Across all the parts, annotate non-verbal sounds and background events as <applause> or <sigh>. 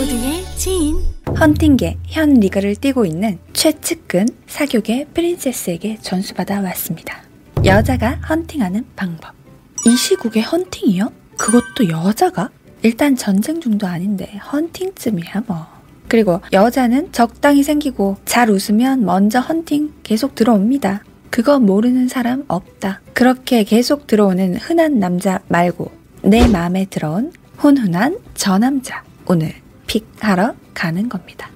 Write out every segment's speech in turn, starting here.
모두의 지인 헌팅계 현 리그를 뛰고 있는 최측근 사교계 프린세스에게 전수받아 왔습니다. 여자가 헌팅하는 방법. 이 시국에 헌팅이요? 그것도 여자가? 일단 전쟁 중도 아닌데 헌팅쯤이야 뭐. 그리고 여자는 적당히 생기고 잘 웃으면 먼저 헌팅 계속 들어옵니다. 그거 모르는 사람 없다. 그렇게 계속 들어오는 흔한 남자 말고 내 마음에 들어온 훈훈한 저 남자. 오늘 픽하러 가는 겁니다.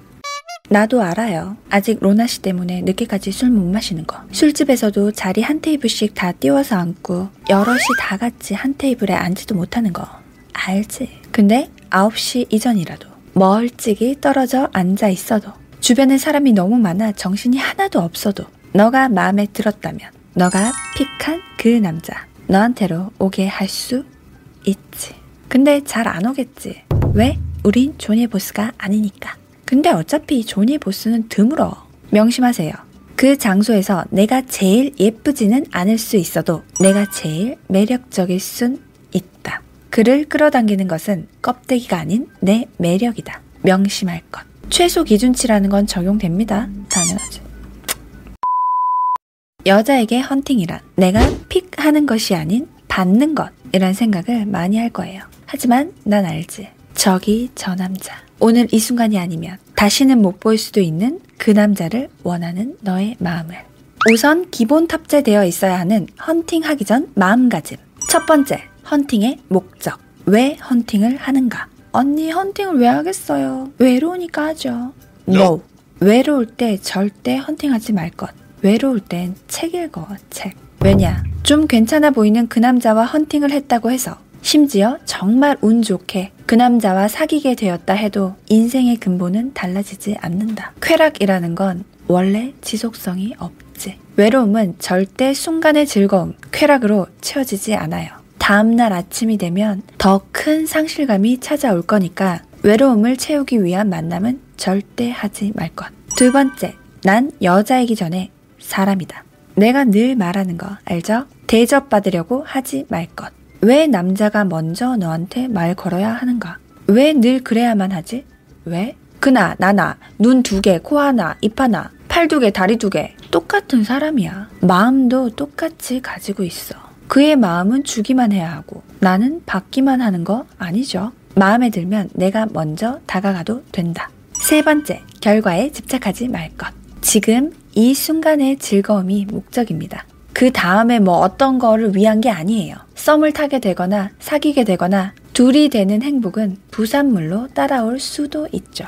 나도 알아요. 아직 로나 씨 때문에 늦게까지 술 못 마시는 거. 술집에서도 자리 한 테이블씩 다 띄워서 앉고 여럿이 다 같이 한 테이블에 앉지도 못하는 거. 알지? 근데 9시 이전이라도 멀찍이 떨어져 앉아 있어도 주변에 사람이 너무 많아 정신이 하나도 없어도 너가 마음에 들었다면 너가 픽한 그 남자 너한테로 오게 할 수 있지. 근데 잘 안 오겠지. 왜? 우린 조니 보스가 아니니까. 근데 어차피 조니 보스는 드물어. 명심하세요. 그 장소에서 내가 제일 예쁘지는 않을 수 있어도 내가 제일 매력적일 순 있다. 그를 끌어당기는 것은 껍데기가 아닌 내 매력이다. 명심할 것. 최소 기준치라는 건 적용됩니다. 당연하지. 여자에게 헌팅이란 내가 픽하는 것이 아닌 받는 것이란 생각을 많이 할 거예요. 하지만 난 알지. 저기 저 남자. 오늘 이 순간이 아니면 다시는 못 볼 수도 있는 그 남자를 원하는 너의 마음을. 우선 기본 탑재되어 있어야 하는 헌팅하기 전 마음가짐. 첫 번째, 헌팅의 목적. 왜 헌팅을 하는가? 언니 헌팅을 왜 하겠어요? 외로우니까 하죠. No. 외로울 때 절대 헌팅하지 말 것. 외로울 땐 책 읽어, 책. 왜냐? 좀 괜찮아 보이는 그 남자와 헌팅을 했다고 해서 심지어 정말 운 좋게 그 남자와 사귀게 되었다 해도 인생의 근본은 달라지지 않는다. 쾌락이라는 건 원래 지속성이 없지. 외로움은 절대 순간의 즐거움, 쾌락으로 채워지지 않아요. 다음날 아침이 되면 더 큰 상실감이 찾아올 거니까 외로움을 채우기 위한 만남은 절대 하지 말 것. 두 번째, 난 여자이기 전에 사람이다. 내가 늘 말하는 거 알죠? 대접받으려고 하지 말 것. 왜 남자가 먼저 너한테 말 걸어야 하는가? 왜 늘 그래야만 하지? 왜? 그나, 나나, 눈 두 개, 코 하나, 입 하나, 팔 두 개, 다리 두 개. 똑같은 사람이야. 마음도 똑같이 가지고 있어. 그의 마음은 주기만 해야 하고 나는 받기만 하는 거 아니죠. 마음에 들면 내가 먼저 다가가도 된다. 세 번째, 결과에 집착하지 말 것. 지금 이 순간의 즐거움이 목적입니다. 그 다음에 뭐 어떤 거를 위한 게 아니에요. 썸을 타게 되거나 사귀게 되거나 둘이 되는 행복은 부산물로 따라올 수도 있죠.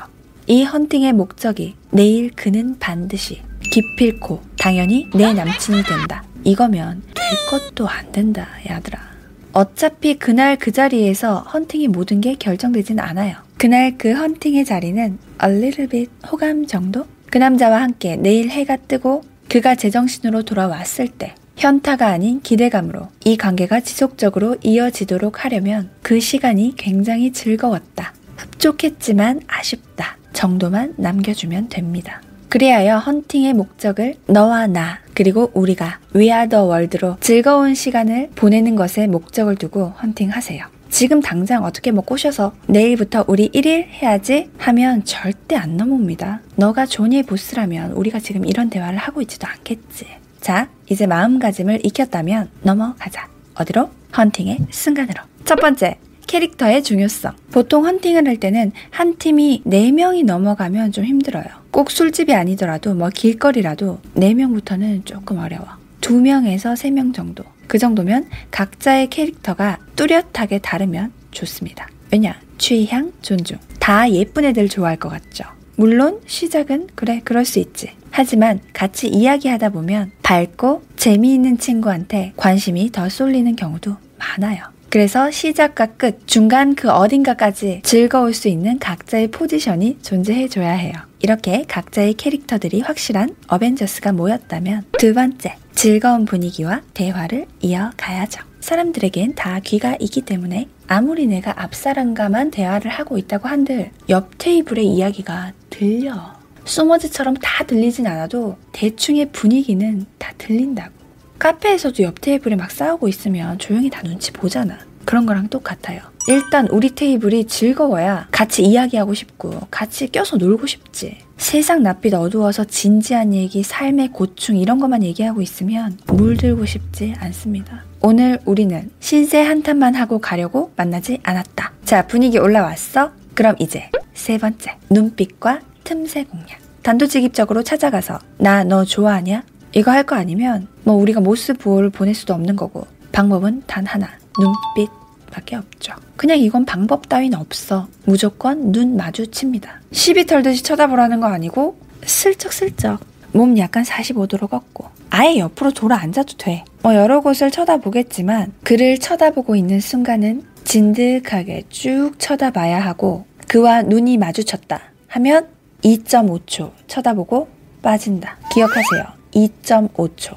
이 헌팅의 목적이 내일 그는 반드시 기필코 당연히 내 남친이 된다. 이거면 될 것도 안 된다, 야들아. 어차피 그날 그 자리에서 헌팅이 모든 게 결정되진 않아요. 그날 그 헌팅의 자리는 a little bit 호감 정도? 그 남자와 함께 내일 해가 뜨고 그가 제정신으로 돌아왔을 때 현타가 아닌 기대감으로 이 관계가 지속적으로 이어지도록 하려면 그 시간이 굉장히 즐거웠다. 흡족했지만 아쉽다. 정도만 남겨주면 됩니다. 그리하여 헌팅의 목적을 너와 나 그리고 우리가 위아더 월드로 즐거운 시간을 보내는 것에 목적을 두고 헌팅하세요. 지금 당장 어떻게 뭐 꼬셔서 내일부터 우리 1일 해야지 하면 절대 안 넘어옵니다. 너가 조니의 보스라면 우리가 지금 이런 대화를 하고 있지도 않겠지. 자, 이제 마음가짐을 익혔다면 넘어가자. 어디로? 헌팅의 순간으로. 첫 번째, 캐릭터의 중요성. 보통 헌팅을 할 때는 한 팀이 4명이 넘어가면 좀 힘들어요. 꼭 술집이 아니더라도 뭐 길거리라도 4명부터는 조금 어려워. 2명에서 3명 정도. 그 정도면 각자의 캐릭터가 뚜렷하게 다르면 좋습니다. 왜냐? 취향, 존중. 다 예쁜 애들 좋아할 것 같죠? 물론 시작은 그래, 그럴 수 있지. 하지만 같이 이야기하다 보면 밝고 재미있는 친구한테 관심이 더 쏠리는 경우도 많아요. 그래서 시작과 끝, 중간 그 어딘가까지 즐거울 수 있는 각자의 포지션이 존재해줘야 해요. 이렇게 각자의 캐릭터들이 확실한 어벤져스가 모였다면 두 번째, 즐거운 분위기와 대화를 이어가야죠. 사람들에겐 다 귀가 있기 때문에 아무리 내가 앞 사람과만 대화를 하고 있다고 한들 옆 테이블의 이야기가 들려. 소머즈처럼 다 들리진 않아도 대충의 분위기는 다 들린다고. 카페에서도 옆 테이블에 막 싸우고 있으면 조용히 다 눈치 보잖아. 그런 거랑 똑같아요. 일단 우리 테이블이 즐거워야 같이 이야기하고 싶고 같이 껴서 놀고 싶지. 세상 낯빛 어두워서 진지한 얘기, 삶의 고충 이런 것만 얘기하고 있으면 물들고 싶지 않습니다. 오늘 우리는 신세 한탄만 하고 가려고 만나지 않았다. 자, 분위기 올라왔어? 그럼 이제 세 번째, 눈빛과 틈새 공략. 단도직입적으로 찾아가서 나 너 좋아하냐? 이거 할 거 아니면 뭐 우리가 모스 부호를 보낼 수도 없는 거고 방법은 단 하나, 눈빛. 밖에 없죠. 그냥 이건 방법 따윈 없어. 무조건 눈 마주칩니다. 시비 털듯이 쳐다보라는 거 아니고 슬쩍슬쩍 몸 약간 45도로 걷고 아예 옆으로 돌아 앉아도 돼. 뭐 여러 곳을 쳐다보겠지만 그를 쳐다보고 있는 순간은 진득하게 쭉 쳐다봐야 하고 그와 눈이 마주쳤다 하면 2.5초 쳐다보고 빠진다. 기억하세요. 2.5초.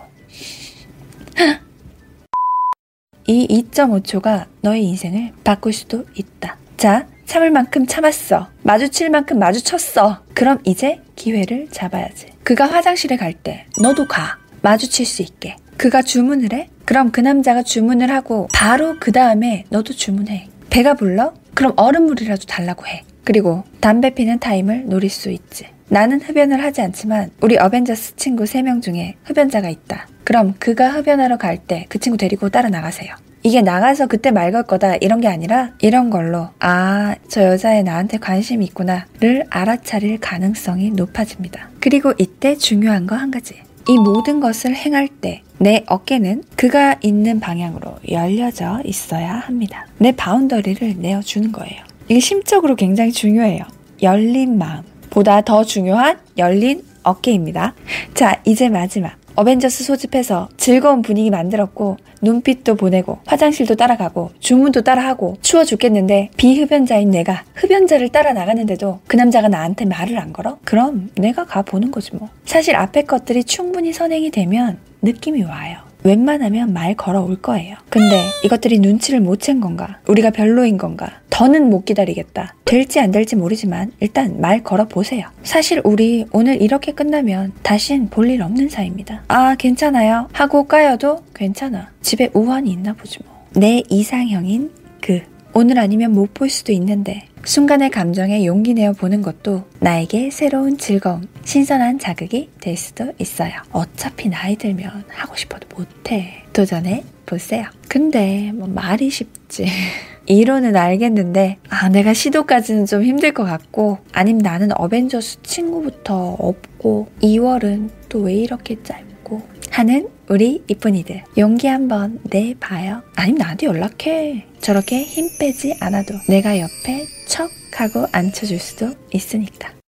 이 2.5초가 너의 인생을 바꿀 수도 있다. 자, 참을 만큼 참았어. 마주칠 만큼 마주쳤어. 그럼 이제 기회를 잡아야지. 그가 화장실에 갈 때 너도 가. 마주칠 수 있게. 그가 주문을 해? 그럼 그 남자가 주문을 하고 바로 그 다음에 너도 주문해. 배가 불러? 그럼 얼음물이라도 달라고 해. 그리고 담배 피는 타임을 노릴 수 있지. 나는 흡연을 하지 않지만 우리 어벤져스 친구 3명 중에 흡연자가 있다. 그럼 그가 흡연하러 갈 때 그 친구 데리고 따라 나가세요. 이게 나가서 그때 말 걸 거다 이런 게 아니라 이런 걸로 아, 저 여자애 나한테 관심이 있구나를 알아차릴 가능성이 높아집니다. 그리고 이때 중요한 거 한 가지. 이 모든 것을 행할 때 내 어깨는 그가 있는 방향으로 열려져 있어야 합니다. 내 boundary를 내어주는 거예요. 이게 심적으로 굉장히 중요해요. 열린 마음. 보다 더 중요한 열린 어깨입니다. 자, 이제 마지막. 어벤져스 소집해서 즐거운 분위기 만들었고 눈빛도 보내고 화장실도 따라가고 주문도 따라하고 추워 죽겠는데 비흡연자인 내가 흡연자를 따라 나가는데도 그 남자가 나한테 말을 안 걸어? 그럼 내가 가보는 거지 뭐. 사실 앞에 것들이 충분히 선행이 되면 느낌이 와요. 웬만하면 말 걸어올 거예요. 근데 이것들이 눈치를 못 챈 건가? 우리가 별로인 건가? 더는 못 기다리겠다. 될지 안 될지 모르지만 일단 말 걸어보세요. 사실 우리 오늘 이렇게 끝나면 다신 볼 일 없는 사이입니다. 아, 괜찮아요. 하고 까여도 괜찮아. 집에 우환이 있나 보지 뭐. 내 이상형인 그. 오늘 아니면 못 볼 수도 있는데 순간의 감정에 용기 내어 보는 것도 나에게 새로운 즐거움, 신선한 자극이 될 수도 있어요. 어차피 나이 들면 하고 싶어도 못해. 도전해 보세요. 근데 뭐 말이 쉽지. <laughs> 이론은 알겠는데 아 내가 시도까지는 좀 힘들 것 같고 아님 나는 어벤져스 친구부터 없고 2월은 또 왜 이렇게 짧고 하는 우리 이쁜이들 용기 한번 내봐요. 아님 나한테 연락해. 저렇게 힘 빼지 않아도 내가 옆에 척 하고 앉혀줄 수도 있으니까.